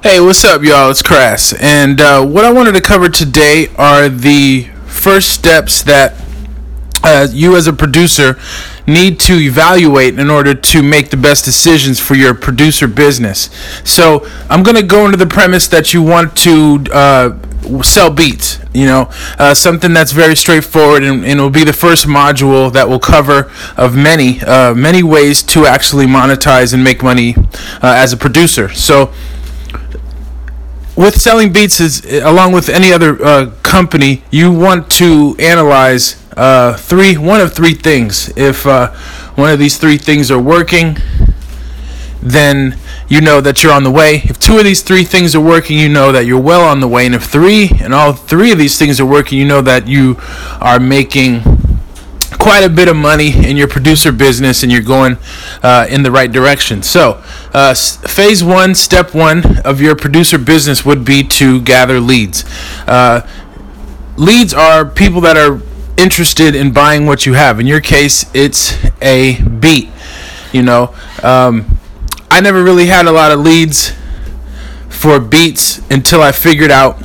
Hey, what's up, y'all? It's Crass. And uh, what I wanted to cover today are the first steps that uh, you, as a producer, need to evaluate in order to make the best decisions for your producer business. So, I'm going to go into the premise that you want to. Uh, sell beats you know uh, something that's very straightforward and, and it'll be the first module that will cover of many uh, many ways to actually monetize and make money uh, as a producer so with selling beats is along with any other uh, company you want to analyze uh, three one of three things. If uh, one of these three things are working then you know that you're on the way. If two of these three things are working you know that you're well on the way. And if three and all three of these things are working you know that you are making quite a bit of money in your producer business and you're going uh, in the right direction. So, uh, phase one, step one of your producer business would be to gather leads. Uh, leads are people that are interested in buying what you have. In your case, it's a beat. You know, um, I never really had a lot of leads for beats until I figured out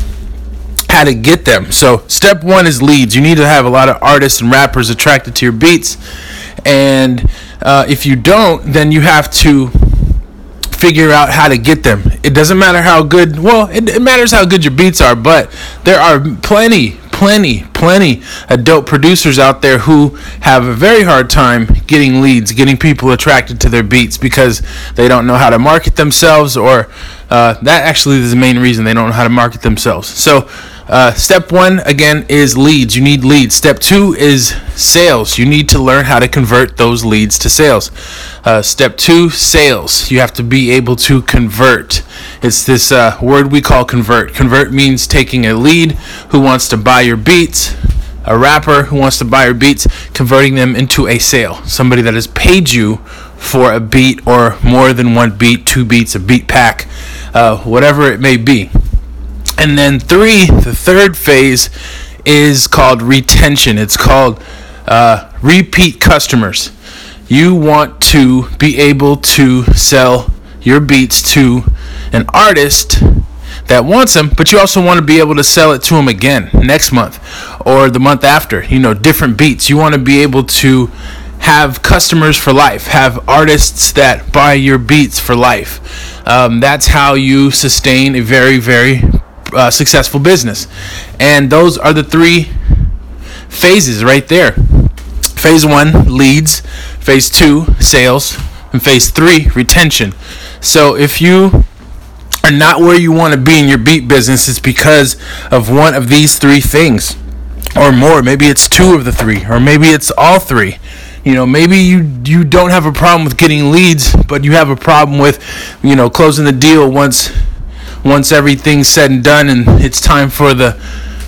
how to get them. So, step one is leads. You need to have a lot of artists and rappers attracted to your beats. And uh, if you don't, then you have to figure out how to get them. It doesn't matter how good, well, it, it matters how good your beats are, but there are plenty, plenty, plenty dope producers out there who have a very hard time getting leads, getting people attracted to their beats because they don't know how to market themselves, or uh, that actually is the main reason they don't know how to market themselves. So, uh, step one again is leads. You need leads. Step two is sales. You need to learn how to convert those leads to sales. Uh, step two, sales. You have to be able to convert. It's this uh, word we call convert. Convert means taking a lead who wants to buy your beats, a rapper who wants to buy your beats, converting them into a sale. Somebody that has paid you for a beat or more than one beat, two beats, a beat pack, uh, whatever it may be. And then three, the third phase is called retention. It's called uh, repeat customers. You want to be able to sell your beats to an artist that wants them, but you also want to be able to sell it to them again next month or the month after. You know, different beats. You want to be able to have customers for life, have artists that buy your beats for life. Um, that's how you sustain a very, very uh, successful business. And those are the three phases right there. Phase one, leads. Phase two, sales. And phase three, retention. So if you are not where you want to be in your beat business, it's because of one of these three things or more. Maybe it's two of the three, or maybe it's all three. You know, maybe you you don't have a problem with getting leads, but you have a problem with, you know, closing the deal once once everything's said and done and it's time for the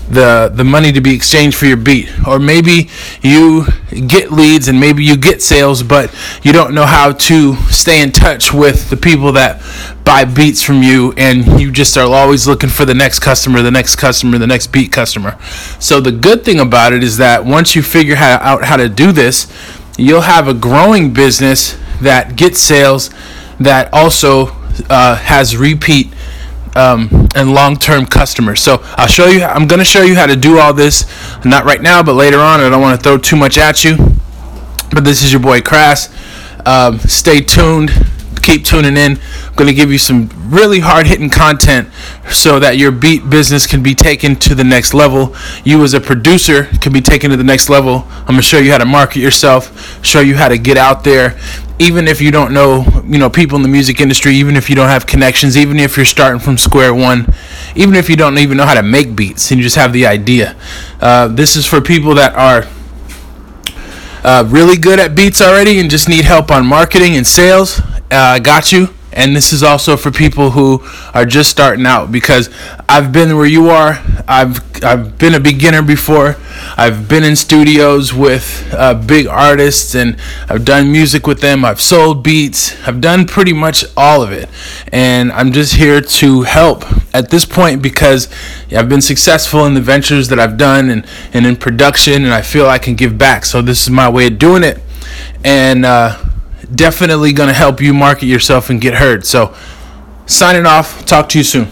the the money to be exchanged for your beat. Or maybe you get leads and maybe you get sales but you don't know how to stay in touch with the people that buy beats from you and you just are always looking for the next customer the next customer the next beat customer. So the good thing about it is that once you figure out how to do this you'll have a growing business that gets sales that also uh, has repeat um, and long-term customers. So I'll show you. I'm going to show you how to do all this. Not right now, but later on. I don't want to throw too much at you. But this is your boy Crass. Um, stay tuned. Keep tuning in. I'm going to give you some really hard-hitting content so that your beat business can be taken to the next level. You as a producer can be taken to the next level. I'm going to show you how to market yourself. Show you how to get out there even if you don't know, you know, people in the music industry, even if you don't have connections, even if you're starting from square one, even if you don't even know how to make beats and you just have the idea. Uh, this is for people that are uh, really good at beats already and just need help on marketing and sales. Uh, got you and this is also for people who are just starting out because I've been where you are. I've I've been a beginner before. I've been in studios with uh, big artists and I've done music with them. I've sold beats. I've done pretty much all of it, and I'm just here to help at this point because I've been successful in the ventures that I've done and and in production, and I feel I can give back. So this is my way of doing it, and. Uh, definitely going to help you market yourself and get heard. So Signing off. Talk to you soon.